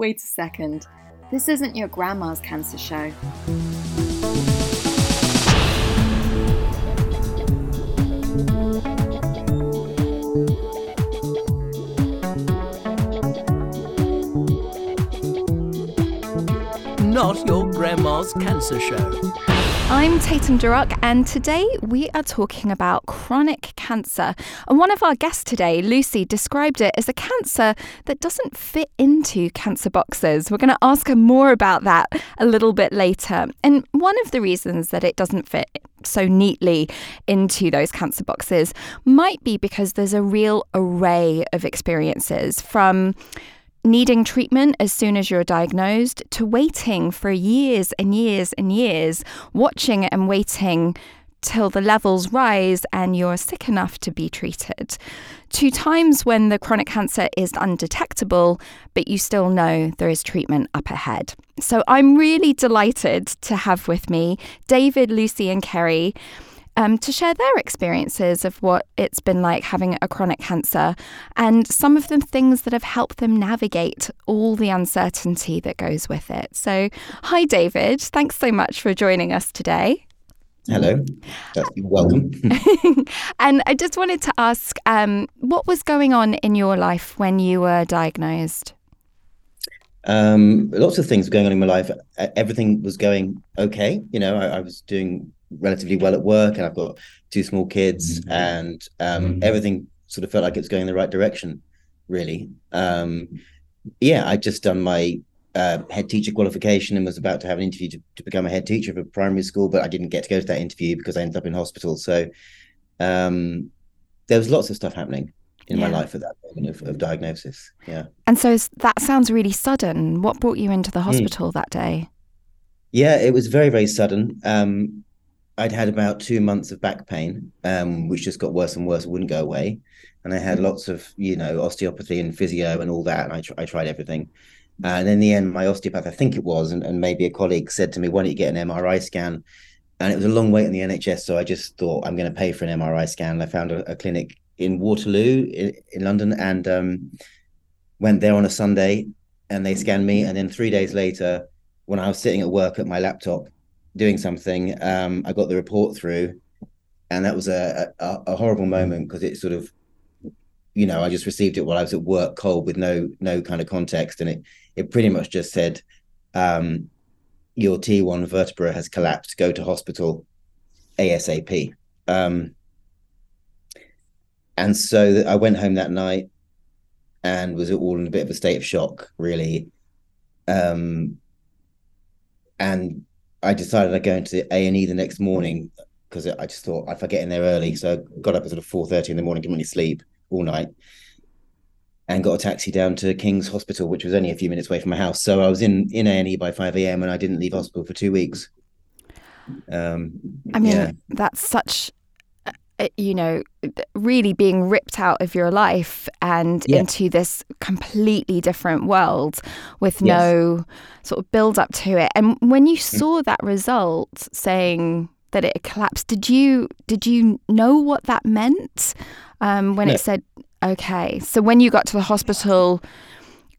Wait a second. This isn't your grandma's cancer show. Not your grandma's cancer show. I'm Tatum Durock, and today we are talking about chronic cancer. And one of our guests today, Lucy, described it as a cancer that doesn't fit into cancer boxes. We're going to ask her more about that a little bit later. And one of the reasons that it doesn't fit so neatly into those cancer boxes might be because there's a real array of experiences from needing treatment as soon as you're diagnosed to waiting for years and years and years, watching and waiting till the levels rise and you're sick enough to be treated, to times when the chronic cancer is undetectable, but you still know there is treatment up ahead. So I'm really delighted to have with me David, Lucy, and Kerrie um, to share their experiences of what it's been like having a chronic cancer and some of the things that have helped them navigate all the uncertainty that goes with it. So, hi, David. Thanks so much for joining us today. Hello, welcome. and I just wanted to ask um, what was going on in your life when you were diagnosed? Um, lots of things were going on in my life. Everything was going okay. You know, I, I was doing relatively well at work, and I've got two small kids, mm-hmm. and um, mm-hmm. everything sort of felt like it's going in the right direction. Really, um, yeah. I just done my uh, head teacher qualification and was about to have an interview to, to become a head teacher for primary school, but I didn't get to go to that interview because I ended up in hospital. So um, there was lots of stuff happening in yeah. my life at that moment of, of, diagnosis. Yeah. And so that sounds really sudden. What brought you into the hmm. hospital mm. that day? Yeah, it was very, very sudden. Um, I'd had about two months of back pain, um, which just got worse and worse, wouldn't go away. And I had mm. lots of, you know, osteopathy and physio and all that. And I, tr- I tried everything. And in the end, my osteopath, I think it was, and, and maybe a colleague said to me, why don't you get an MRI scan? And it was a long wait in the NHS. So I just thought, I'm going to pay for an MRI scan. I found a, a clinic in Waterloo in, in London and um, went there on a Sunday and they scanned me. And then three days later, when I was sitting at work at my laptop, doing something, um, I got the report through, and that was a a, a horrible moment because it sort of, you know, I just received it while I was at work, cold with no no kind of context, and it it pretty much just said, um, your T1 vertebra has collapsed. Go to hospital, ASAP. Um, and so I went home that night and was all in a bit of a state of shock, really. Um, and I decided I'd go into A and E the next morning because I just thought if I get in there early, so I got up at sort of four thirty in the morning, didn't really sleep all night, and got a taxi down to King's Hospital, which was only a few minutes away from my house. So I was in in A and E by five a.m. and I didn't leave hospital for two weeks. Um, I mean, yeah. that's such uh, you know, really being ripped out of your life and yeah. into this completely different world with yes. no sort of build up to it. And when you mm. saw that result saying that it collapsed, did you did you know what that meant um, when no. it said okay? So when you got to the hospital,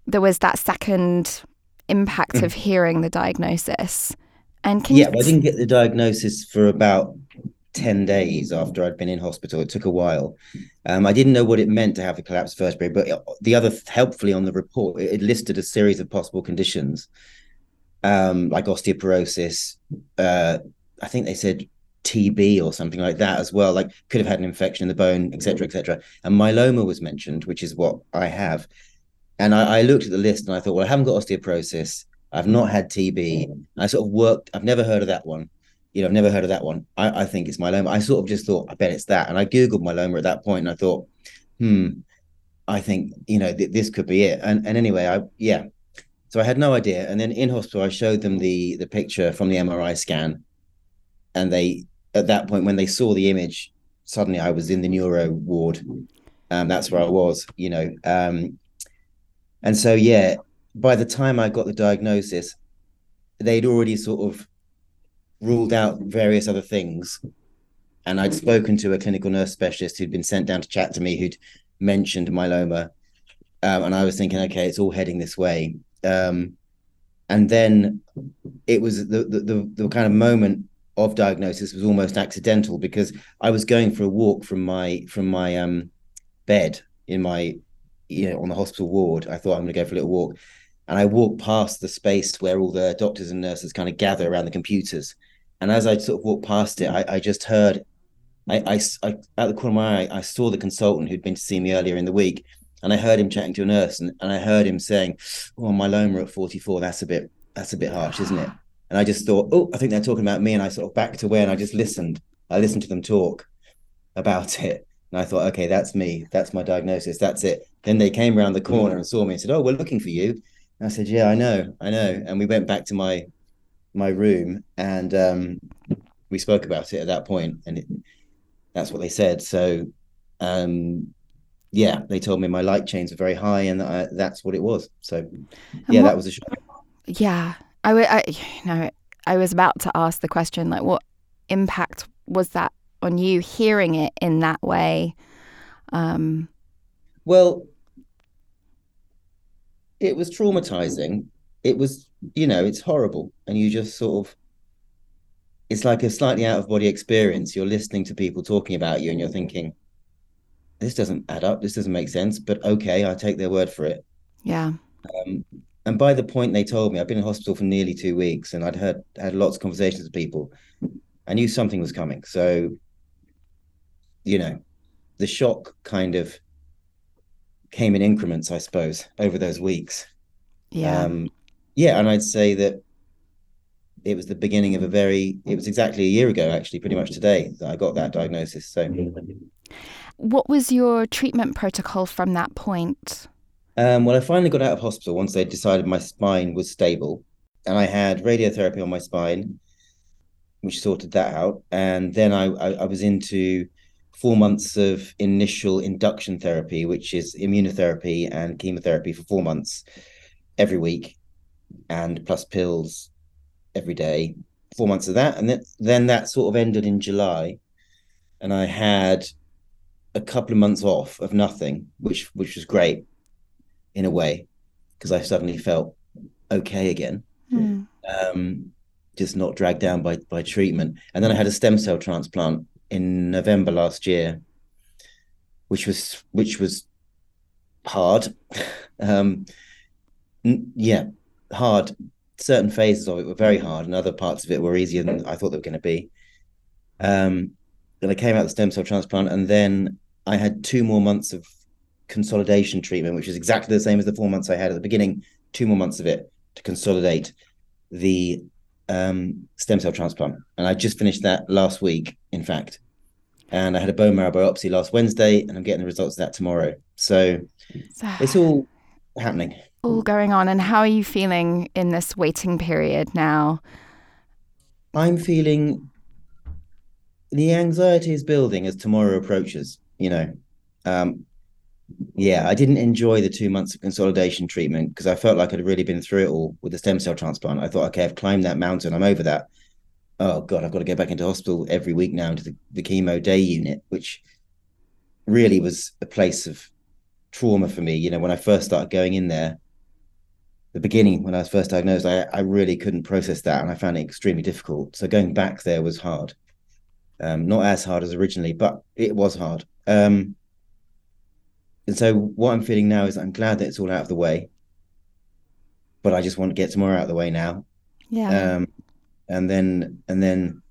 there was that second impact mm. of hearing the diagnosis. And can you yeah, you... I didn't get the diagnosis for about 10 days after I'd been in hospital. It took a while. Um, I didn't know what it meant to have a collapsed vertebrae, but the other, helpfully on the report, it, it listed a series of possible conditions um, like osteoporosis. Uh, I think they said TB or something like that as well. Like could have had an infection in the bone, etc., etc. And myeloma was mentioned, which is what I have. And I, I looked at the list and I thought, well, I haven't got osteoporosis. I've not had TB. I sort of worked. I've never heard of that one you know, I've never heard of that one. I, I think it's myeloma. I sort of just thought, I bet it's that. And I Googled myeloma at that point and I thought, hmm, I think, you know, th- this could be it. And and anyway, I yeah. So I had no idea. And then in hospital, I showed them the the picture from the MRI scan. And they at that point, when they saw the image, suddenly I was in the neuro ward. Um, that's where I was, you know. Um, and so yeah, by the time I got the diagnosis, they'd already sort of ruled out various other things. And I'd spoken to a clinical nurse specialist who'd been sent down to chat to me, who'd mentioned myeloma. Um, and I was thinking, okay, it's all heading this way. Um, and then it was the, the, the the kind of moment of diagnosis was almost accidental because I was going for a walk from my from my um bed in my you know on the hospital ward. I thought I'm going to go for a little walk, and I walked past the space where all the doctors and nurses kind of gather around the computers. And as I sort of walked past it, I, I just heard, I, I, I, at the corner of my eye, I saw the consultant who'd been to see me earlier in the week, and I heard him chatting to a nurse, and, and I heard him saying, "Oh, myeloma at 44. That's a bit, that's a bit harsh, isn't it?" And I just thought, "Oh, I think they're talking about me," and I sort of backed away, and I just listened. I listened to them talk about it, and I thought, "Okay, that's me. That's my diagnosis. That's it." Then they came around the corner and saw me and said, "Oh, we're looking for you." And I said, "Yeah, I know, I know." And we went back to my my room and um, we spoke about it at that point, and it, that's what they said. So, um, yeah, they told me my light chains were very high, and I, that's what it was. So, yeah, what- that was a shock. Yeah, I, w- I, you know, I was about to ask the question, like, what impact was that on you hearing it in that way? Um, Well, it was traumatizing. It was, you know, it's horrible, and you just sort of. It's like a slightly out of body experience. You're listening to people talking about you, and you're thinking, "This doesn't add up. This doesn't make sense." But okay, I take their word for it. yeah, Um, and by the point they told me, I've been in hospital for nearly two weeks, and I'd heard had lots of conversations with people. I knew something was coming. So, you know, the shock kind of came in increments, I suppose, over those weeks. yeah, Um, yeah, and I'd say that it was the beginning of a very. It was exactly a year ago, actually, pretty much today, that I got that diagnosis. So, What was your treatment protocol from that point? Um, well, I finally got out of hospital once they decided my spine was stable, and I had radiotherapy on my spine, which sorted that out. And then I, I, I was into four months of initial induction therapy, which is immunotherapy and chemotherapy for four months every week, and plus pills every day. Four months of that, and then then that sort of ended in July, and I had a couple of months off of nothing, which which was great in a way because I suddenly felt okay again, Hmm. um, just not dragged down by by treatment. And then I had a stem cell transplant in November last year, which was which was hard. um, n- yeah, hard. Certain phases of it were very hard, and other parts of it were easier than I thought they were going to be. Um, and I came out of the stem cell transplant, and then I had two more months of consolidation treatment, which is exactly the same as the four months I had at the beginning. Two more months of it to consolidate the um, stem cell transplant, and I just finished that last week, in fact. And I had a bone marrow biopsy last Wednesday, and I'm getting the results of that tomorrow. So So, it's all happening. all going on. And how are you feeling in this waiting period now? I'm feeling the anxiety is building as tomorrow approaches. You know, um, yeah, I didn't enjoy the two months of consolidation treatment because I felt like I'd really been through it all with the stem cell transplant. I thought, okay, I've climbed that mountain, I'm over that. Oh God, I've got to go back into hospital every week now into the, the chemo day unit, which really was a place of trauma for me. You know, when I first started going in there, the beginning when I was first diagnosed, I, I really couldn't process that and I found it extremely difficult. So going back there was hard. Um, not as hard as originally, but it was hard. Um, and so what I'm feeling now is I'm glad that it's all out of the way. But I just want to get tomorrow out of the way now. Yeah. Um, and then and then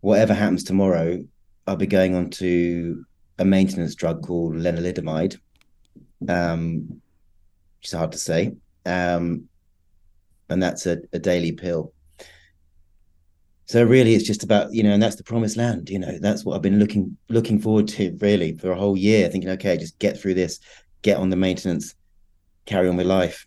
whatever happens tomorrow, I'll be going on to a maintenance drug called lenalidomide, um, which is hard to say. Um, and that's a, a daily pill. So really, it's just about you know, and that's the promised land. You know, that's what I've been looking looking forward to really for a whole year, thinking, okay, just get through this, get on the maintenance, carry on with life.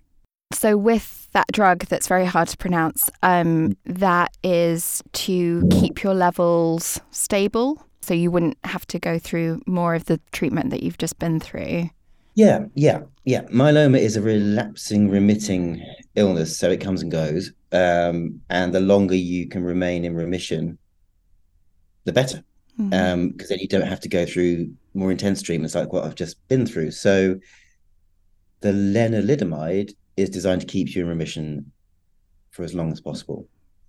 So, with that drug that's very hard to pronounce, um, that is to keep your levels stable. So, you wouldn't have to go through more of the treatment that you've just been through. Yeah, yeah, yeah. Myeloma is a relapsing, remitting illness, so it comes and goes. Um, and the longer you can remain in remission, the better, Mhm. um, because then you don't have to go through more intense treatments like what I've just been through. So, the lenalidomide is designed to keep you in remission for as long as possible.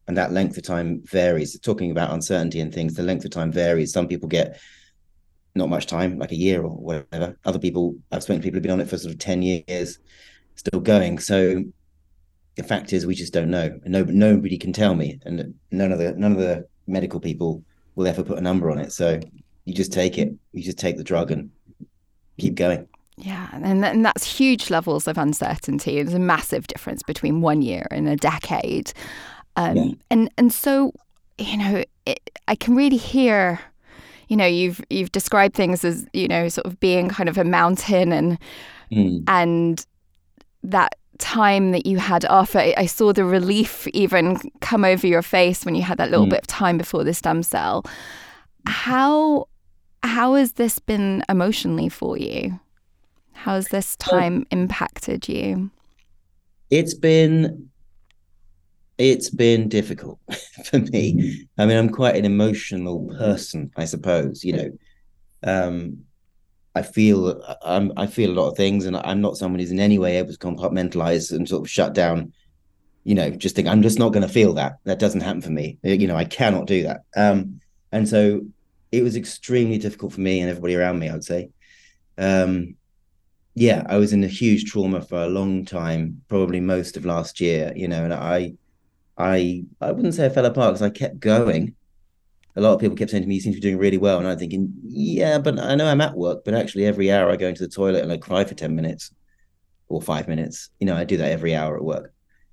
And that length of time varies. Talking about uncertainty and things, the length of time varies. Some people get not much time, like a year or whatever. Other people, I've spoken to people who've been on it for sort of 10 years, still going. So the fact is we just don't know. And no, nobody can tell me. And none of the none of the medical people will ever put a number on it. So you just take it. You just take the drug and keep going. Yeah, and, and that's huge levels of uncertainty. There's a massive difference between one year and a decade. Um, yeah. And and so, you know, it, I can really hear, you know, you've you've described things as you know, sort of being kind of a mountain and mm. and that time that you had. I, I, saw the relief even come over your face when you had that little mm. bit of time before the stem cell. How how has this been emotionally for you? How has this time impacted you? It's been it's been difficult for me. I mean, I'm quite an emotional person, I suppose. You know, um, I feel I'm, I feel a lot of things, and I'm not someone who's in any way able to compartmentalize and sort of shut down. You know, just think I'm just not going to feel that. That doesn't happen for me. You know, I cannot do that. Um, and so it was extremely difficult for me and everybody around me. I would say, um, yeah, I was in a huge trauma for a long time, probably most of last year. You know, and I, I, I wouldn't say I fell apart because I kept going a lot of people kept saying to me, "You seem to be doing really well," and I'm thinking, "Yeah, but I know I'm at work, but actually every hour I go into the toilet and I cry for ten minutes or five minutes. You know, I do that every hour at work,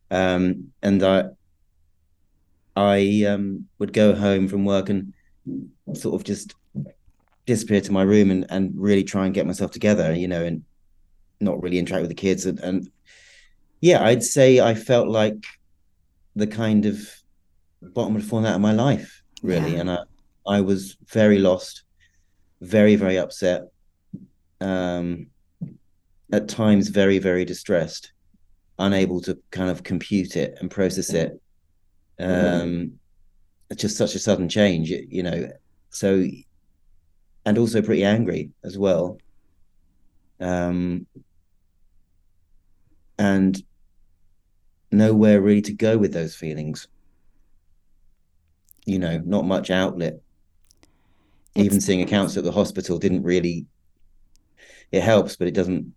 um, and I I um, would go home from work and sort of just disappear to my room and and really try and get myself together. You know, and not really interact with the kids and, and yeah, I'd say I felt like the kind of bottom had fallen out of my life really, yeah. and I I was very lost, very very upset, um, at times very very distressed, unable to kind of compute it and process it. Um, it's just such a sudden change, you know. So, and also pretty angry as well. Um, and nowhere really to go with those feelings you know, not much outlet. It's... Even seeing a counsellor at the hospital didn't really. It helps, but it doesn't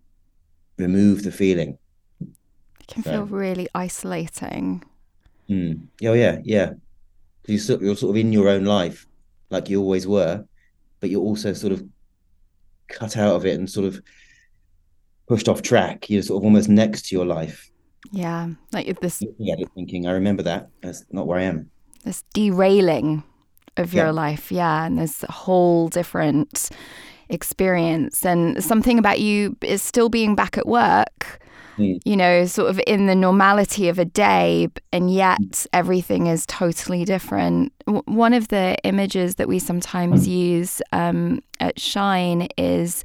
remove the feeling. It can so. feel really isolating. Mm. Oh yeah, yeah. You you're sort of in your own life, like you always were, but you're also sort of cut out of it and sort of pushed off track. You're sort of almost next to your life. Yeah, like this. Thinking I remember that. That's not where I am this derailing of your yeah. life. Yeah. And this whole different experience. And something about you is still being back at work, mm. you know, sort of in the normality of a day, and yet mm. everything is totally different. W- one of the images that we sometimes mm. use um, at Shine is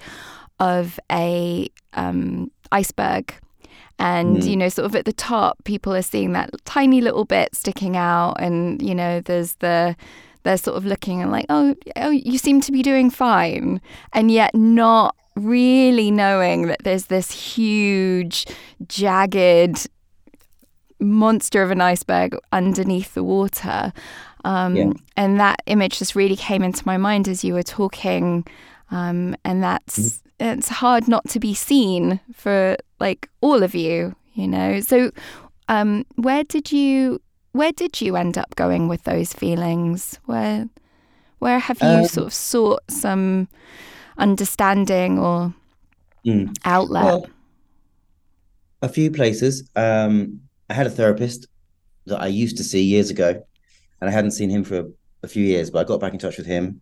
of a um, iceberg and mm. you know sort of at the top people are seeing that tiny little bit sticking out. And you know there's the they're sort of looking and like oh oh you seem to be doing fine. And yet not really knowing that there's this huge jagged monster of an iceberg underneath the water. Um, yeah. and that image just really came into my mind as you were talking. Um, and that's mm. it's hard not to be seen for like all of you, you know. So, um, where did you where did you end up going with those feelings? Where where have you um, sort of sought some understanding or mm, outlet? Well, a few places. Um, I had a therapist that I used to see years ago, and I hadn't seen him for a, a few years, but I got back in touch with him.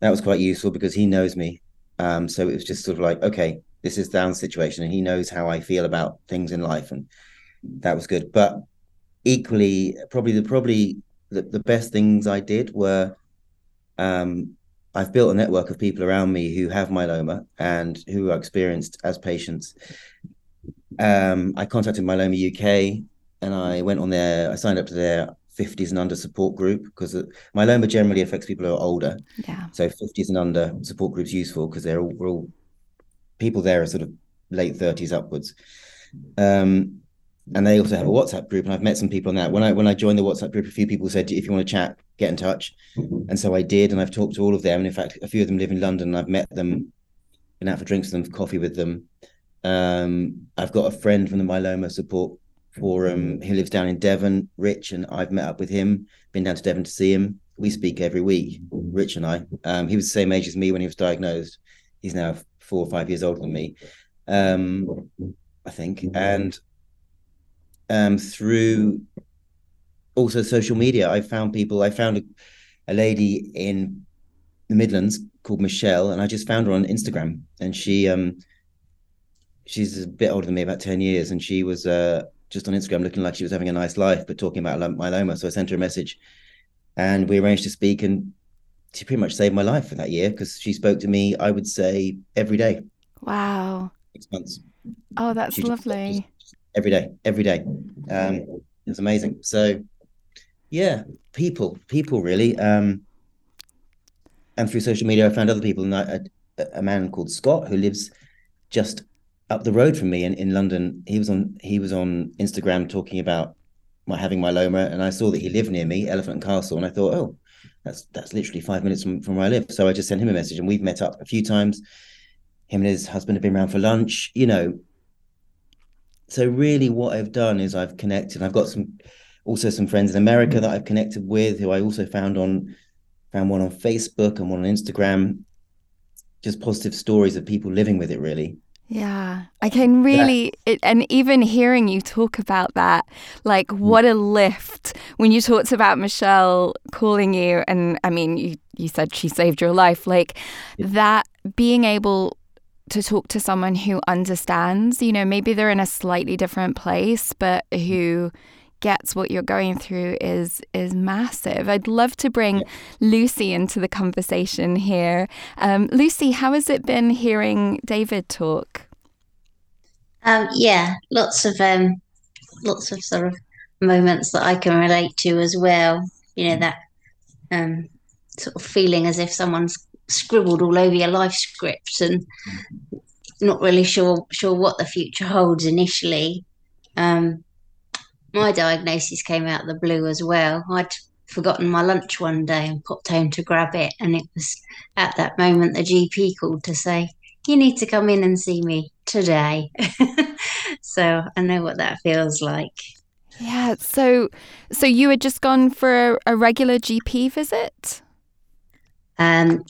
That was quite useful because he knows me um, so it was just sort of like, okay, this is Dan's situation, and he knows how I feel about things in life, and that was good. But equally, probably the probably the, the best things I did were um, I've built a network of people around me who have myeloma and who are experienced as patients. Um, I contacted Myeloma UK and I went on there. I signed up to their 50s and under support group because myeloma generally affects people who are older. Yeah. So 50s and under support groups useful because they're all, all, people there are sort of late 30s upwards. Um, and they also have a WhatsApp group, and I've met some people on that. When I when I joined the WhatsApp group, a few people said, "If you want to chat, get in touch," and so I did, and I've talked to all of them. And in fact, a few of them live in London, and I've met them, been out for drinks with them, coffee with them. Um, I've got a friend from the myeloma support forum who lives down in Devon, Rich, and I've met up with him. Been down to Devon to see him. We speak every week, Rich and I. Um, he was the same age as me when he was diagnosed. He's now four or five years older than me, um, I think, and um, through also social media. I found people. I found a, a lady in the Midlands called Michelle, and I just found her on Instagram. And she, um, she's a bit older than me, about ten years, and she was uh, just on Instagram looking like she was having a nice life, but talking about myeloma. So I sent her a message, and we arranged to speak. And she pretty much saved my life for that year because she spoke to me. I would say every day. Wow. Six months. Oh, that's she lovely. Just, every day, every day. Um, it was amazing. So, yeah, people, people really. Um, and through social media, I found other people. And a, a man called Scott who lives just up the road from me in, in London. He was on he was on Instagram talking about my having myeloma, and I saw that he lived near me, Elephant and Castle, and I thought, oh, that's that's literally five minutes from, from where I live. So I just sent him a message, and we've met up a few times. Him and his husband have been around for lunch. You know, so really what i've done is i've connected i've got some also some friends in america that i've connected with who i also found on found one on facebook and one on instagram just positive stories of people living with it really yeah, I can really, it, and even hearing you talk about that, like mm. what a lift when you talked about Michelle calling you, and I mean, you you said she saved your life, like yeah. that being able to talk to someone who understands. You know, maybe they're in a slightly different place, but who gets what you're going through is is massive. I'd love to bring yeah. Lucy into the conversation here. Um, Lucy, how has it been hearing David talk? Um, yeah, lots of um, lots of sort of moments that I can relate to as well. You know that um, sort of feeling as if someone's scribbled all over your life script and not really sure sure what the future holds initially. Um, my diagnosis came out of the blue as well. I'd forgotten my lunch one day and popped home to grab it, and it was at that moment the GP called to say, "You need to come in and see me today." so I know what that feels like. Yeah. So, so you had just gone for a regular GP visit? Um,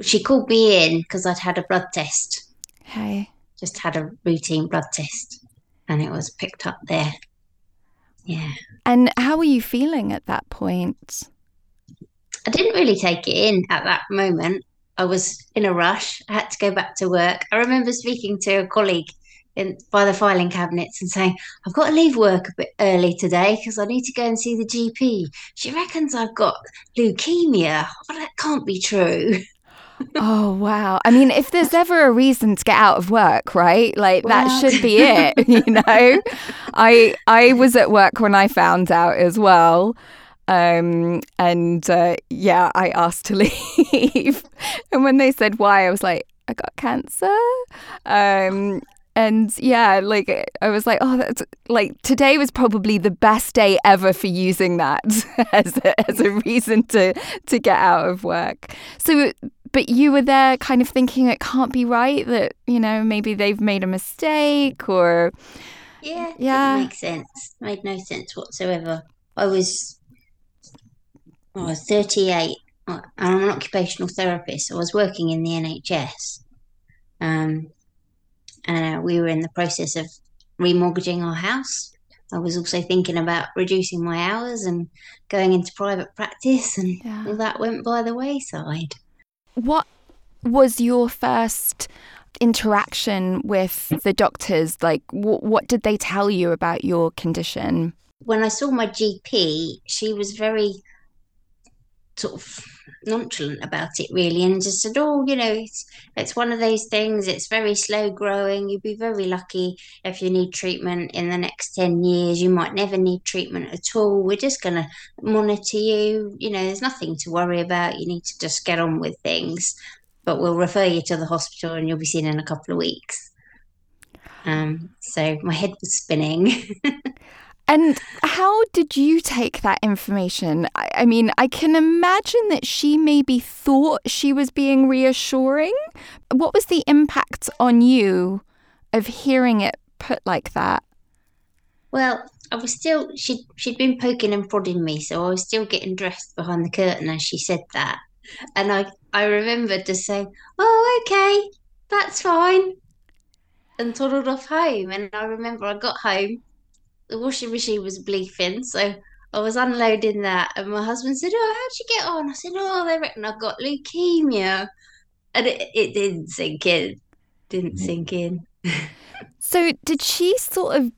she called me in because I'd had a blood test. Hey. Just had a routine blood test and it was picked up there. Yeah. And how were you feeling at that point? I didn't really take it in at that moment. I was in a rush. I had to go back to work. I remember speaking to a colleague in, by the filing cabinets and saying, I've got to leave work a bit early today because I need to go and see the GP. She reckons I've got leukemia. Well, that can't be true. oh wow. I mean if there's ever a reason to get out of work right? Like that should be it you know? I i was at work when i found out as well um, and uh, yeah i asked to leave. And when they said why i was like i got cancer? Um, and yeah like i was like oh that's like today was probably the best day ever for using that as a, as a reason to to get out of work. So but you were there kind of thinking it can't be right that you know maybe they've made a mistake or yeah yeah. makes sense. Made no sense whatsoever. I was i was 38 i'm an occupational therapist. So i was working in the nhs um, and uh, we were in the process of remortgaging our house. I was also thinking about reducing my hours and going into private practice, and yeah. all that went by the wayside. What was your first interaction with the doctors? Like, w- what did they tell you about your condition? When I saw my GP, she was very sort of nonchalant about it really and just said oh you know it's it's one of those things it's very slow growing you'd be very lucky if you need treatment in the next 10 years you might never need treatment at all we're just going to monitor you you know there's nothing to worry about you need to just get on with things but we'll refer you to the hospital and you'll be seen in a couple of weeks Um, so my head was spinning. And how did you take that information? I, I, mean, I can imagine that she maybe thought she was being reassuring. What was the impact on you of hearing it put like that? Well, I was still she she'd been poking and prodding me, so I was still getting dressed behind the curtain as she said that. And I I remembered to say, "Oh, okay, that's fine," and toddled off home. And I remember I got home the washing machine was bleeping, so I was unloading that, and my husband said, "Oh, how'd you get on?" I said, "Oh, they reckon I've got leukemia," and it, it didn't sink in. Didn't mm. sink in. so, did she sort of?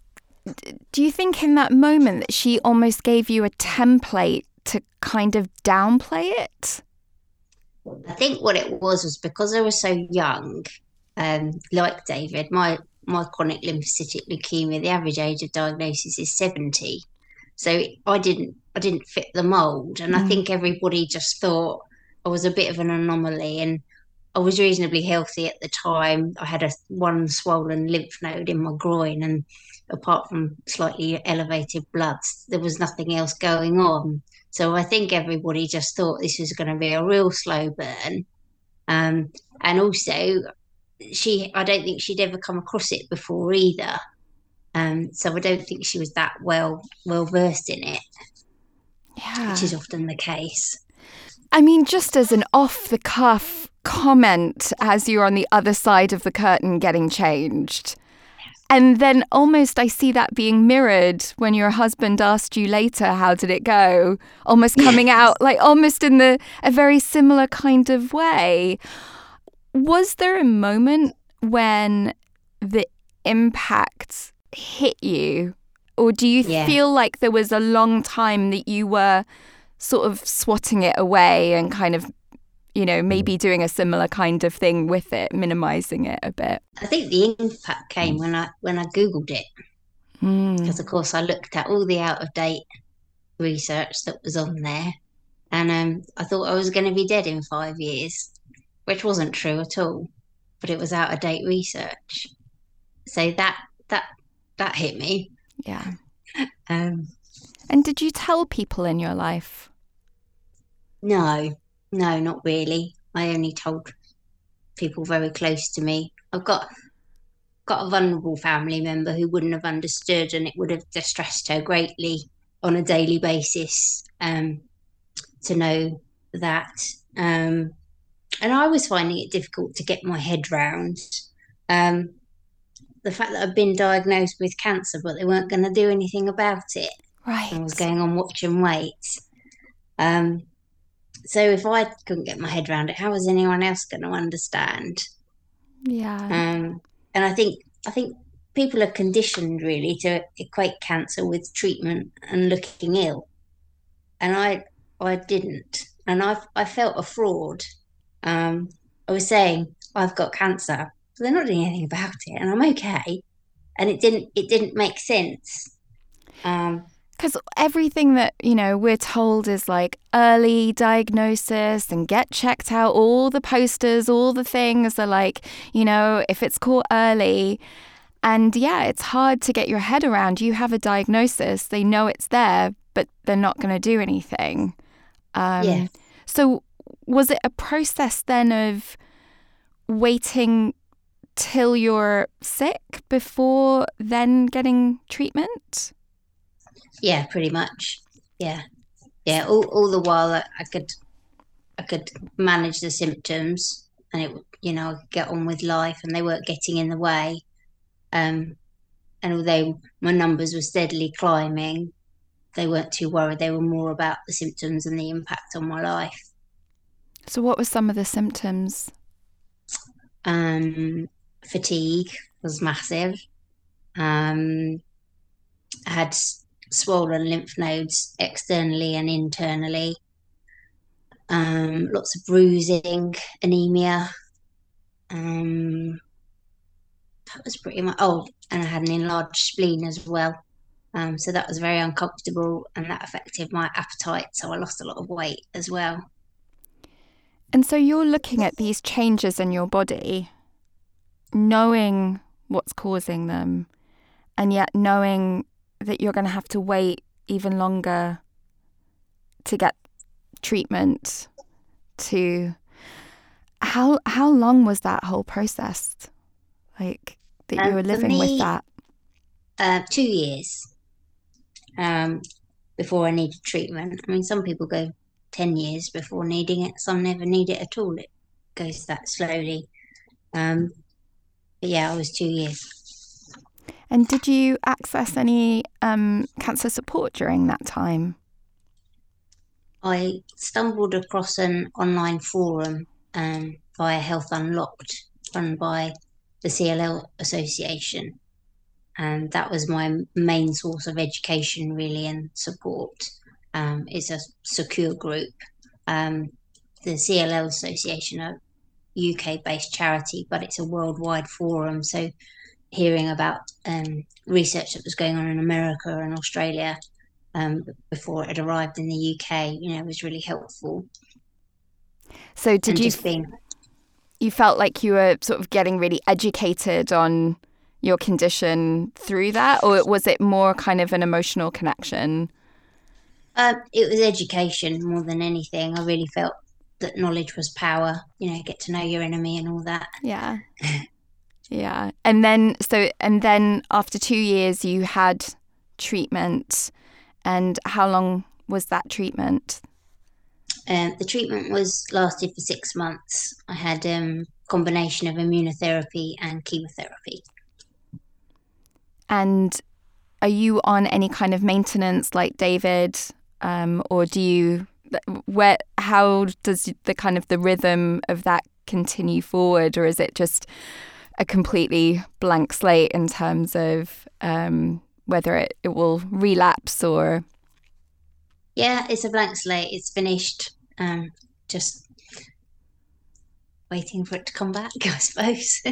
Do you think in that moment that she almost gave you a template to kind of downplay it? I think what it was was because I was so young, um, like David, my my chronic lymphocytic leukemia, the average age of diagnosis is 70. So I didn't I didn't fit the mold. And mm. I think everybody just thought I was a bit of an anomaly and I was reasonably healthy at the time. I had a one swollen lymph node in my groin and apart from slightly elevated bloods, there was nothing else going on. So I think everybody just thought this was going to be a real slow burn. Um, and also, she I don't think she'd ever come across it before either. Um, so I don't think she was that well well versed in it. Yeah. Which is often the case. I mean, just as an off the cuff comment as you're on the other side of the curtain getting changed. And then almost I see that being mirrored when your husband asked you later, how did it go? Almost coming yes. out like almost in the a very similar kind of way. Was there a moment when the impact hit you? Or do you yeah. feel like there was a long time that you were sort of swatting it away and kind of, you know, maybe doing a similar kind of thing with it, minimizing it a bit? I think the impact came when I when I googled it. Mm. Because of course I looked at all the out of date research that was on there and um, I thought I was going to be dead in five years which wasn't true at all, but it was out of date research. So that that that hit me. Yeah. Um, and did you tell people in your life? No, no, not really. I only told people very close to me. I've got got a vulnerable family member who wouldn't have understood, and it would have distressed her greatly on a daily basis um, to know that. Um, and I was finding it difficult to get my head round um, the fact that I've been diagnosed with cancer, but they weren't going to do anything about it. Right. I was going on watch and wait. Um, so if I couldn't get my head around it, how was anyone else going to understand? Yeah. Um, and I think I think people are conditioned really to equate cancer with treatment and looking ill, and I I didn't, and I I felt a fraud um, I was saying I've got cancer, but they're not doing anything about it, and I'm okay. And it didn't it didn't make sense. Um, because everything that you know we're told is like early diagnosis and get checked out all the posters all the things are like you know if it's caught early and yeah it's hard to get your head around you have a diagnosis they know it's there but they're not going to do anything um, yeah. so was it a process then of waiting till you're sick before then getting treatment? Yeah, pretty much. Yeah, yeah. All, all the while I, could, I could manage the symptoms, and it, you know, get on with life, and they weren't getting in the way. Um, and although my numbers were steadily climbing, they weren't too worried. They were more about the symptoms and the impact on my life. So, what were some of the symptoms? Um, fatigue was massive. Um, I had swollen lymph nodes externally and internally. Um, lots of bruising, anemia. Um, that was pretty much. Oh, and I had an enlarged spleen as well. Um, so that was very uncomfortable, and that affected my appetite. So I lost a lot of weight as well. And so you're looking at these changes in your body, knowing what's causing them, and yet knowing that you're going to have to wait even longer to get treatment to how how long was that whole process like that you Um, were for living with that uh, two years um, before I needed treatment. I mean, some people go 10 years before needing it, some never need it at all. It goes that slowly. Um, but yeah, I was two years. and did you access any um, cancer support during that time I stumbled across an online forum um, via Health Unlocked, run by the CLL Association. And that was my main source of education, really, and support. Um, it's a secure group. Um, the CLL Association, a UK based charity, but it's a worldwide forum. So, hearing about um, research that was going on in America and Australia um, before it had arrived in the UK, you know, was really helpful. so did and you being you felt like you were sort of getting really educated on your condition through that or was it more kind of an emotional connection Um, it was education more than anything. I really felt that knowledge was power. You know, get to know your enemy and all that. Yeah. yeah. And then so and then after 2 years you had treatment and how long was that treatment? Um, the treatment was lasted for six months. I had um combination of immunotherapy and chemotherapy. And are you on any kind of maintenance like David um or do you where how does the kind of the rhythm of that continue forward or is it just a completely blank slate in terms of um whether it, it will relapse or Yeah, it's a blank slate. It's finished. Um, just waiting for it to come back, I suppose.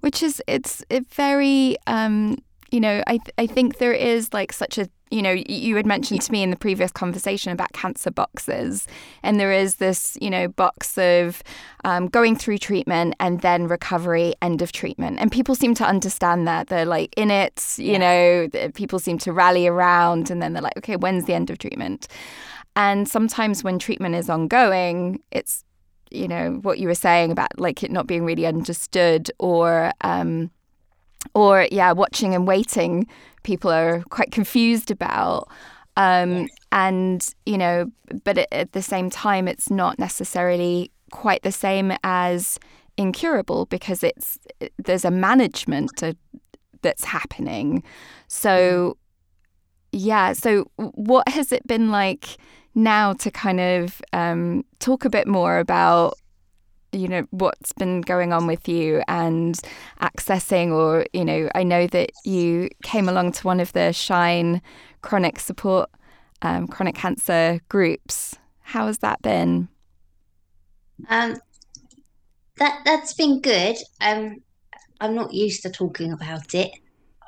which is it's it very um you know i th- i think there is like such a you know you had mentioned to me in the previous conversation about cancer boxes. And there is this you know box of um, going through treatment and then recovery end of treatment. And people seem to understand that. They're like in it you Yeah. know people seem to rally around and then they're like okay when's the end of treatment? And sometimes when treatment is ongoing it's you know what you were saying about like it not being really understood or um or yeah watching and waiting people are quite confused about um and you know but at, at the same time it's not necessarily quite the same as incurable because it's there's a management to, that's happening. So yeah so what has it been like now to kind of um, talk a bit more about you know what's been going on with you and accessing or you know i know that you came along to one of the shine chronic support um, chronic cancer groups how has that been Um, that that's been good. Um, I'm not used to talking about it.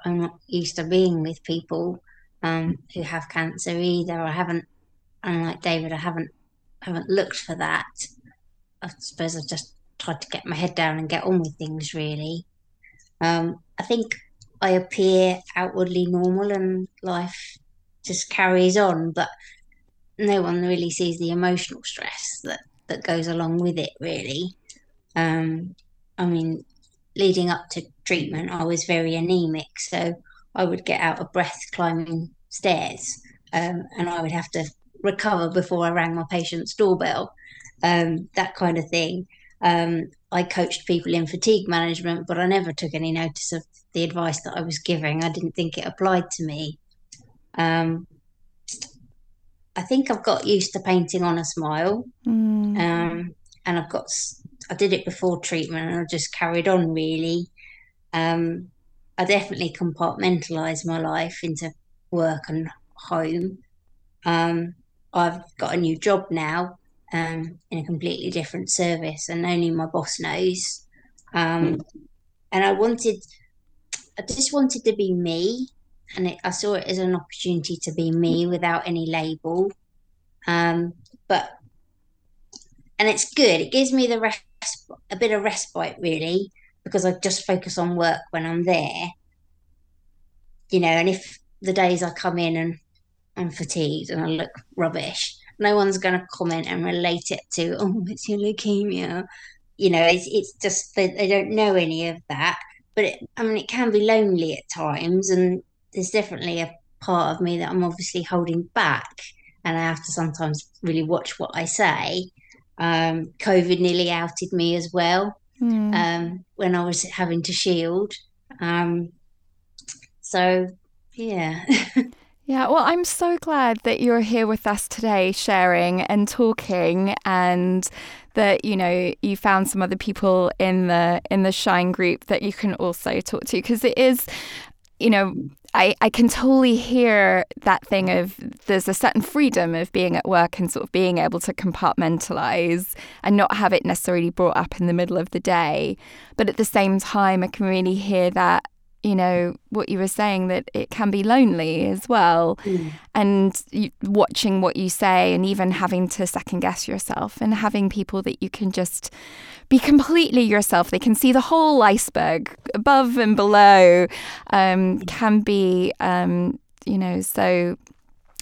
I'm not used to being with people um, who have cancer either. I haven't, unlike David, I haven't haven't looked for that. I suppose I've just tried to get my head down and get on with things. Really, um, I think I appear outwardly normal and life just carries on, but no one really sees the emotional stress that that goes along with it. Really, um, I mean, leading up to treatment, I was very anemic, so I would get out of breath climbing stairs, um, and I would have to recover before I rang my patient's doorbell, um, that kind of thing. Um, I coached people in fatigue management, but I never took any notice of the advice that I was giving. I didn't think it applied to me. Um, I think I've got used to painting on a smile Mm. um, and I've got I did it before treatment and I just carried on really. Um, I definitely compartmentalize my life into work and home. Um, I've got a new job now um, in a completely different service, and only my boss knows. Um, and I wanted, I just wanted to be me, and it, I saw it as an opportunity to be me without any label. Um, but and it's good. It gives me the rest, a bit of respite, really. because I just focus on work when I'm there. You know, and if the days I come in and I'm fatigued and I look rubbish, no one's going to comment and relate it to, oh, it's your leukemia. You know, it's, it's just they, they don't know any of that. But it, I mean, it can be lonely at times, and there's definitely a part of me that I'm obviously holding back, and I have to sometimes really watch what I say. Um, COVID nearly outed me as well mm. um, when I was having to shield. Um, so, yeah. Yeah, well, I'm so glad that you're here with us today, sharing and talking, and that you know you found some other people in the in the Shine group that you can also talk to because it is, you know, I I can totally hear that thing of there's a certain freedom of being at work and sort of being able to compartmentalize and not have it necessarily brought up in the middle of the day, but at the same time, I can really hear that you know what you were saying that it can be lonely as well. Mm. and you, watching what you say and even having to second guess yourself and having people that you can just be completely yourself. They can see the whole iceberg above and below um, can be um, you know so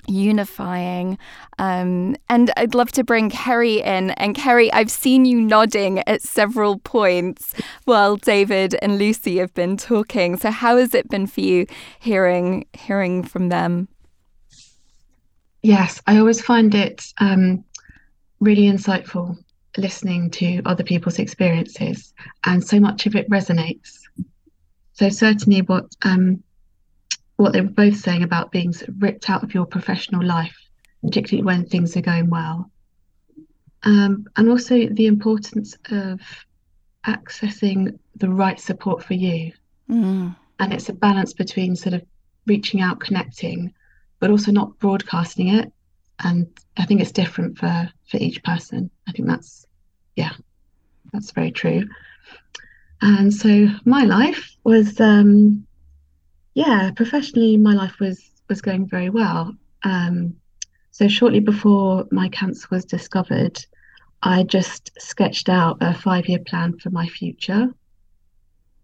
unifying. Um, and I'd love to bring Kerrie in. And Kerrie, I've seen you nodding at several points while David and Lucy have been talking. So how has it been for you hearing hearing from them? Yes, I always find it um, really insightful listening to other people's experiences, and so much of it resonates. So certainly, what um, what they were both saying about being sort of ripped out of your professional life, particularly when things are going well. Um, and also the importance of accessing the right support for you. Mm. And it's a balance between sort of reaching out, connecting, but also not broadcasting it. And I think it's different for for each person. I think that's yeah, that's very true. And so my life was um, yeah, professionally, my life was was going very well. Um, so shortly before my cancer was discovered, I just sketched out a five year plan for my future.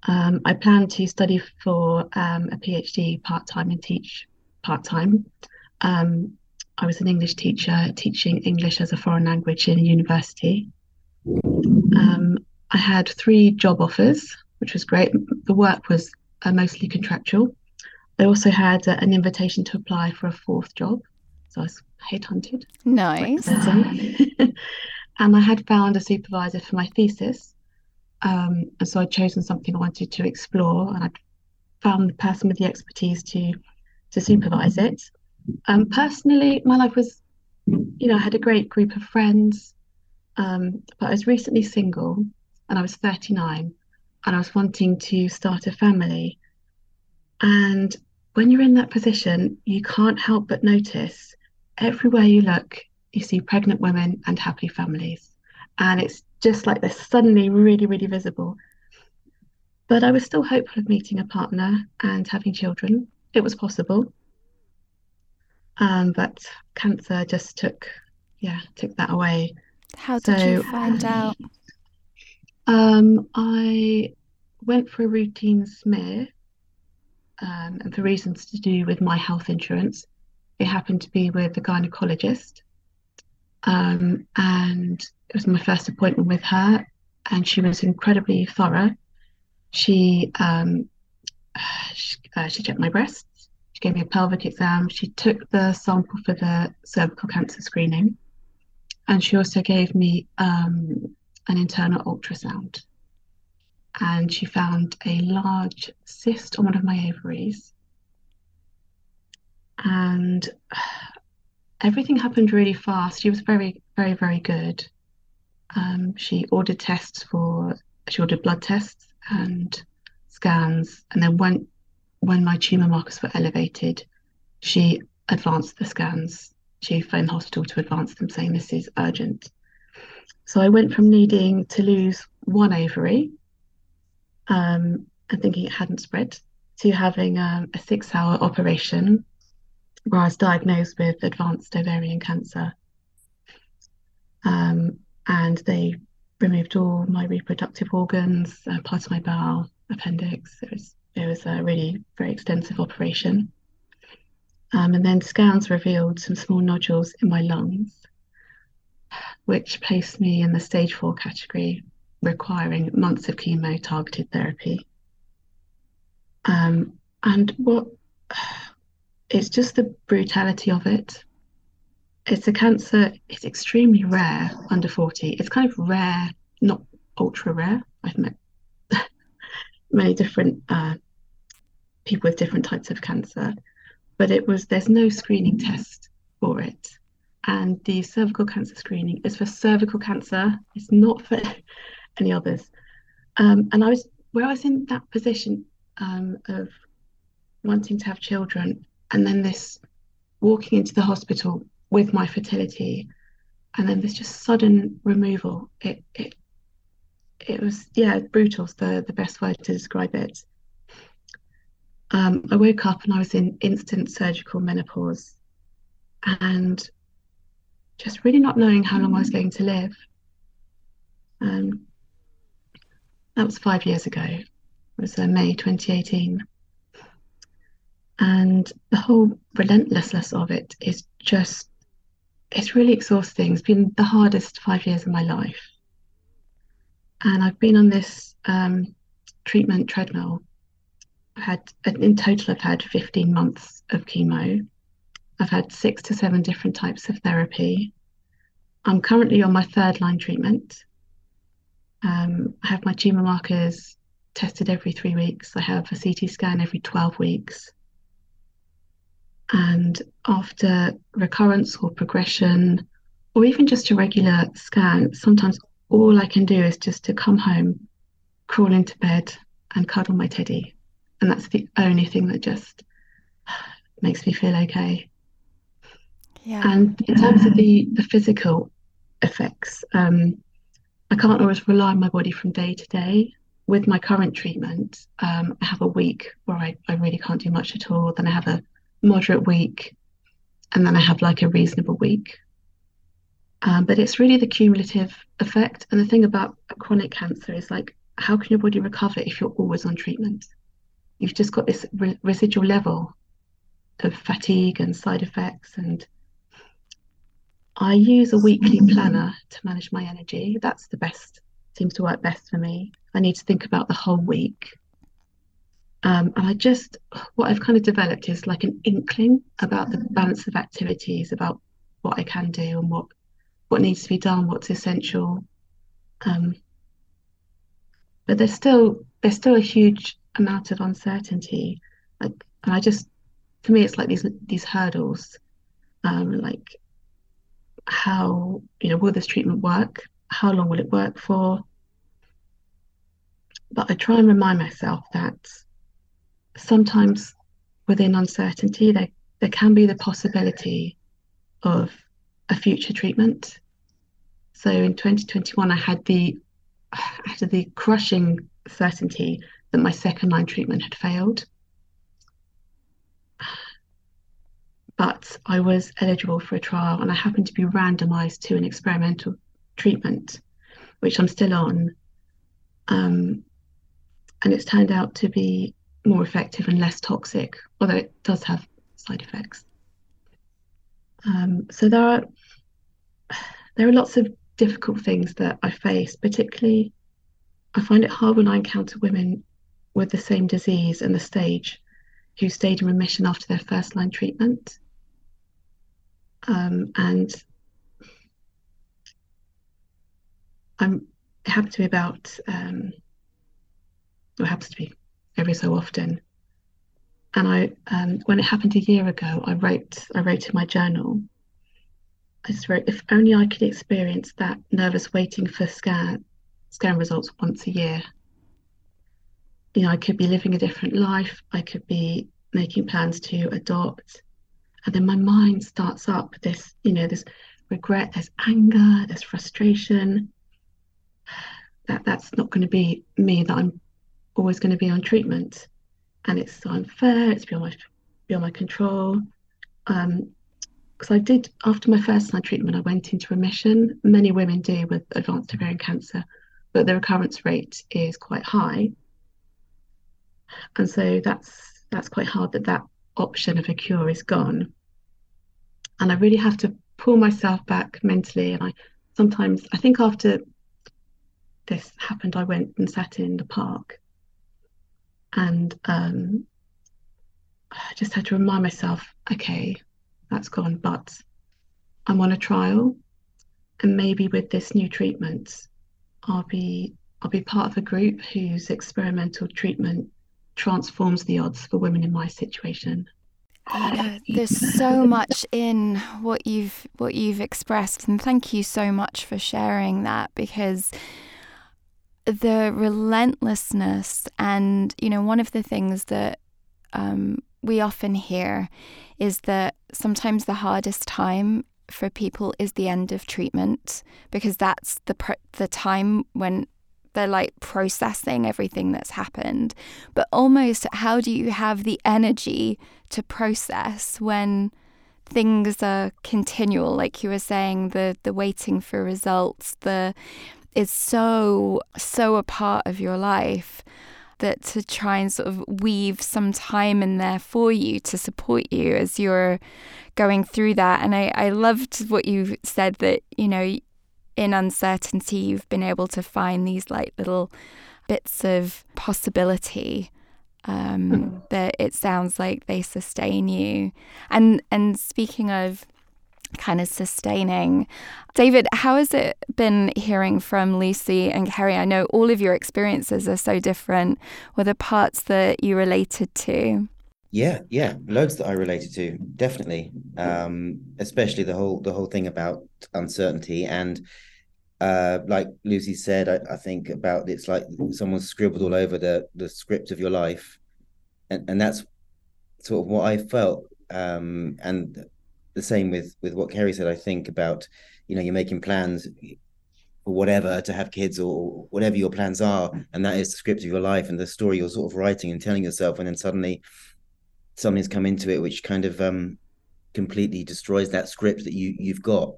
Um, I planned to study for um, a PhD part time and teach part time. Um, I was an English teacher teaching English as a foreign language in university. Um, I had three job offers, which was great. The work was uh, mostly contractual. They also had uh, an invitation to apply for a fourth job. So I was headhunted. Nice. and I had found a supervisor for my thesis. Um, and so I'd chosen something I wanted to explore and I'd found the person with the expertise to to supervise it. Um, personally, my life was, you know, I had a great group of friends, um, but I was recently single and I was 39 and I was wanting to start a family. And when you're in that position, you can't help but notice everywhere you look, you see pregnant women and happy families. And it's just like they're suddenly really, really visible. But I was still hopeful of meeting a partner and having children. It was possible. Um, but cancer just took, yeah, took that away. How did so, you find out? Um, I went for a routine smear um, and for reasons to do with my health insurance. It happened to be with the gynecologist. Um, and it was my first appointment with her, and she was incredibly thorough. She um, she, uh, she checked my breasts. She gave me a pelvic exam. She took the sample for the cervical cancer screening, and she also gave me um, an internal ultrasound and she found a large cyst on one of my ovaries. And everything happened really fast. She was very, very, very good. Um, she ordered tests for, she ordered blood tests and scans. And then when, when my tumor markers were elevated, she advanced the scans. She phoned the hospital to advance them, saying this is urgent. So I went from needing to lose one ovary um, and thinking it hadn't spread to having um, a six hour operation where I was diagnosed with advanced ovarian cancer. Um, and they removed all my reproductive organs, uh, part of my bowel, appendix. It was it was a really very extensive operation. Um, and then scans revealed some small nodules in my lungs, which placed me in the stage four category, requiring months of chemo targeted therapy. Um, and what it's just the brutality of it. It's a cancer, it's extremely rare under 40. It's kind of rare, not ultra rare. I've met many different uh, people with different types of cancer, but it was there's no screening test for it. And the cervical cancer screening is for cervical cancer, it's not for any others. Um, and I was where I was in that position um, of wanting to have children, and then this walking into the hospital with my fertility, and then this just sudden removal. It it it was yeah brutal's the the best word to describe it. Um, I woke up and I was in instant surgical menopause, and just really not knowing how long I was going to live. Um, that was five years ago. It was uh, May 2018. And the whole relentlessness of it is just, it's really exhausting. It's been the hardest five years of my life. And I've been on this um, treatment treadmill. I've had, in total, I've had 15 months of chemo. I've had six to seven different types of therapy. I'm currently on my third line treatment. Um, I have my tumor markers tested every three weeks. I have a CT scan every 12 weeks. And after recurrence or progression, or even just a regular scan, sometimes all I can do is just to come home, crawl into bed, and cuddle my teddy. And that's the only thing that just makes me feel okay. Yeah. And in terms of the, the physical effects, um, I can't always rely on my body from day to day. With my current treatment, um, I have a week where I, I really can't do much at all. Then I have a moderate week, and then I have like a reasonable week. Um, but it's really the cumulative effect. And the thing about chronic cancer is like, how can your body recover if you're always on treatment? You've just got this re- residual level of fatigue and side effects. And I use a weekly planner to manage my energy. That's the best, seems to work best for me. I need to think about the whole week um, and I just, what I've kind of developed is like an inkling about the balance of activities, about what I can do and what what needs to be done, what's essential. Um, but there's still there's still a huge amount of uncertainty. Like, and I just, for me, it's like these these hurdles, um, like how you know will this treatment work? How long will it work for? But I try and remind myself that sometimes within uncertainty, there, there can be the possibility of a future treatment. So in 2021, I had the I had the crushing certainty that my second line treatment had failed. But I was eligible for a trial and I happened to be randomized to an experimental treatment, which I'm still on. Um, and it's turned out to be more effective and less toxic, although it does have side effects. Um, so there are there are lots of difficult things that I face, particularly I find it hard when I encounter women with the same disease and the stage who stayed in remission after their first line treatment. Um, and I'm it happens to be about um, it happens to be every so often. And I, um, when it happened a year ago, I wrote, I wrote in my journal. I just wrote, if only I could experience that nervous waiting for scan, scan results once a year. You know, I could be living a different life. I could be making plans to adopt, and then my mind starts up this, you know, this regret, there's anger, there's frustration. That that's not going to be me. That I'm always going to be on treatment, and it's unfair. It's beyond my beyond my control. Um, because I did after my first line treatment, I went into remission. Many women do with advanced ovarian cancer, but the recurrence rate is quite high, and so that's that's quite hard that that option of a cure is gone. And I really have to pull myself back mentally, and I sometimes I think after this happened, I went and sat in the park, and um, I just had to remind myself, okay, that's gone, but I'm on a trial, and maybe with this new treatment, I'll be I'll be part of a group whose experimental treatment transforms the odds for women in my situation. Yeah, there's so much in what you've what you've expressed, and thank you so much for sharing that because the relentlessness and you know one of the things that um, we often hear is that sometimes the hardest time for people is the end of treatment because that's the pr- the time when they're like processing everything that's happened but almost how do you have the energy to process when things are continual like you were saying the the waiting for results the is so so a part of your life that to try and sort of weave some time in there for you to support you as you're going through that. And I, I loved what you said that, you know, in uncertainty, you've been able to find these like little bits of possibility um, mm. that it sounds like they sustain you. And and speaking of kind of sustaining. David, how has it been hearing from Lucy and Kerrie? I know all of your experiences are so different. Were the parts that you related to? Yeah, yeah, loads that I related to, definitely. Um, especially the whole the whole thing about uncertainty and uh, like Lucy said, I, I, think about it's like someone scribbled all over the the script of your life, and and that's sort of what I felt. Um, and the same with with what Kerrie said. I think about you know you're making plans for whatever to have kids or whatever your plans are, and that is the script of your life and the story you're sort of writing and telling yourself, and then suddenly something's come into it which kind of um completely destroys that script that you you've got.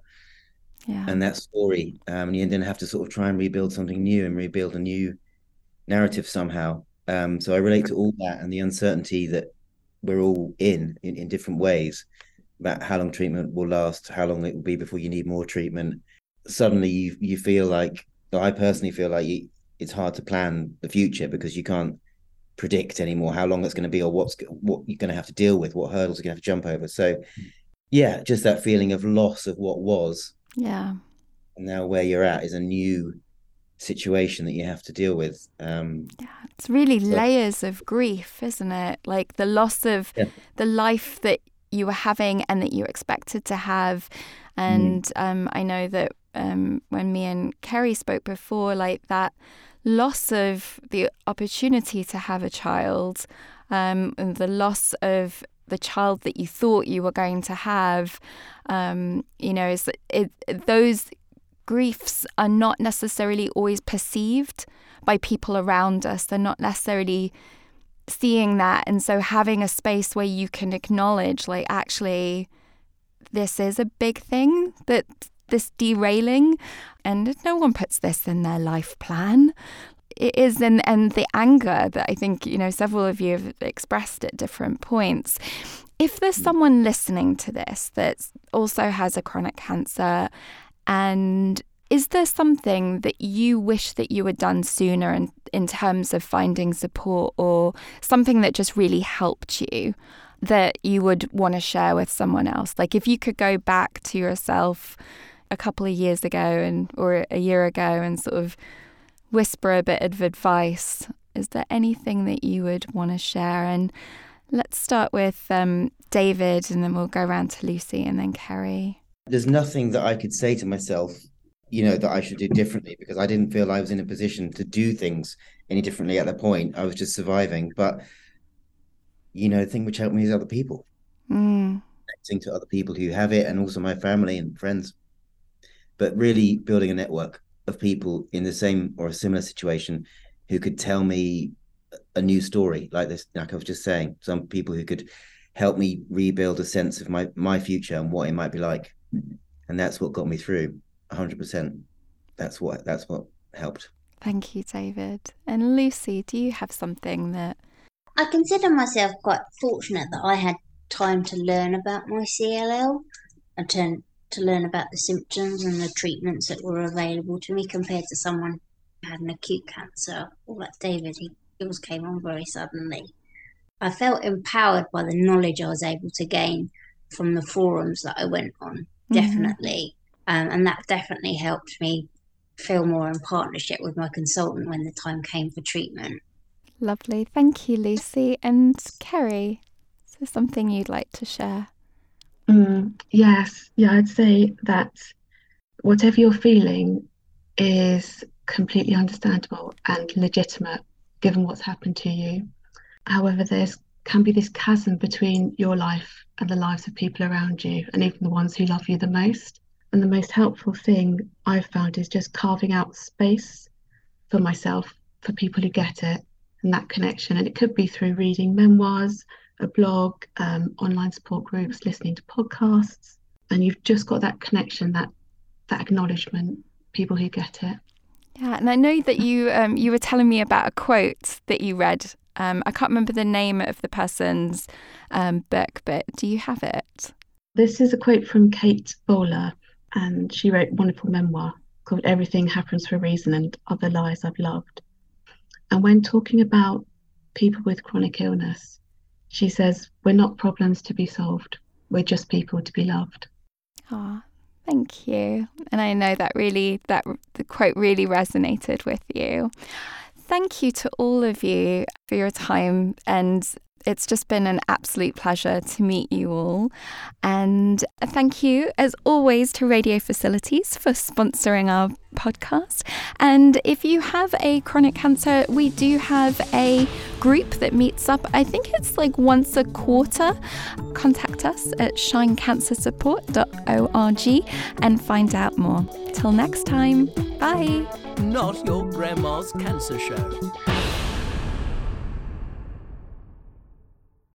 Yeah. And that story, um, and you then have to sort of try and rebuild something new and rebuild a new narrative somehow. Um, so I relate to all that and the uncertainty that we're all in, in in different ways about how long treatment will last, how long it will be before you need more treatment. Suddenly, you you feel like I personally feel like you, it's hard to plan the future because you can't predict anymore how long it's going to be or what's what you're going to have to deal with, what hurdles you're going to have to jump over. So, yeah, just that feeling of loss of what was. Yeah. And now where you're at is a new situation that you have to deal with. Um, yeah, it's really so, layers of grief, isn't it? Like the loss of yeah. the life that you were having and that you expected to have. And mm. um, I know that um, when me and Kerrie spoke before, like that loss of the opportunity to have a child, um, and the loss of the child that you thought you were going to have, um, you know, is it, those griefs are not necessarily always perceived by people around us. They're not necessarily seeing that and so having a space where you can acknowledge like actually this is a big thing that this derailing and no one puts this in their life plan. It is and and the anger that i think you know several of you have expressed at different points. If there's mm. someone listening to this that also has a chronic cancer and is there something that you wish that you had done sooner in, in terms of finding support or something that just really helped you that you would want to share with someone else? Like if you could go back to yourself a couple of years ago and or a year ago and sort of whisper a bit of advice, is there anything that you would want to share? And let's start with um, David and then we'll go around to Lucy and then Kerrie. There's nothing that I could say to myself you know that I should do differently because I didn't feel I was in a position to do things any differently at that point. I was just surviving. But you know, the thing which helped me is other people. Mm. Connecting to other people who have it and also my family and friends. But really building a network of people in the same or a similar situation who could tell me a new story like this, like I was just saying. Some people who could help me rebuild a sense of my my future and what it might be like. And that's what got me through 100%. That's what that's what helped. Thank you, David. And Lucy, do you have something that I consider myself quite fortunate that I had time to learn about my CLL and to, to learn about the symptoms and the treatments that were available to me compared to someone who had an acute cancer or like David, he, it was came on very suddenly. I felt empowered by the knowledge I was able to gain from the forums that I went on, definitely. Um, and that definitely helped me feel more in partnership with my consultant when the time came for treatment. Lovely. Thank you, Lucy. And Kerrie, is there something you'd like to share? Mm, yes, yeah, I'd say that whatever you're feeling is completely understandable and legitimate given what's happened to you. However, there's can be this chasm between your life and the lives of people around you, and even the ones who love you the most. And the most helpful thing I've found is just carving out space for myself, for people who get it, and that connection. And it could be through reading memoirs, a blog, um, online support groups, listening to podcasts, and you've just got that connection, that that acknowledgement, people who get it. Yeah, and I know that you um, you were telling me about a quote that you read. Um, I can't remember the name of the person's um, book, but do you have it? This is a quote from Kate Bowler, and she wrote a wonderful memoir called Everything Happens for a Reason and Other Lies I've Loved. And when talking about people with chronic illness, she says, We're not problems to be solved, we're just people to be loved. Ah, thank you. And I know that really that the quote really resonated with you. Thank you to all of you for your time and it's just been an absolute pleasure to meet you all. And thank you, as always, to Radio Facilities for sponsoring our podcast. And if you have a chronic cancer, we do have a group that meets up, I think it's like once a quarter. Contact us at shinecancersupport.org and find out more. Till next time, bye. Not your grandma's cancer show.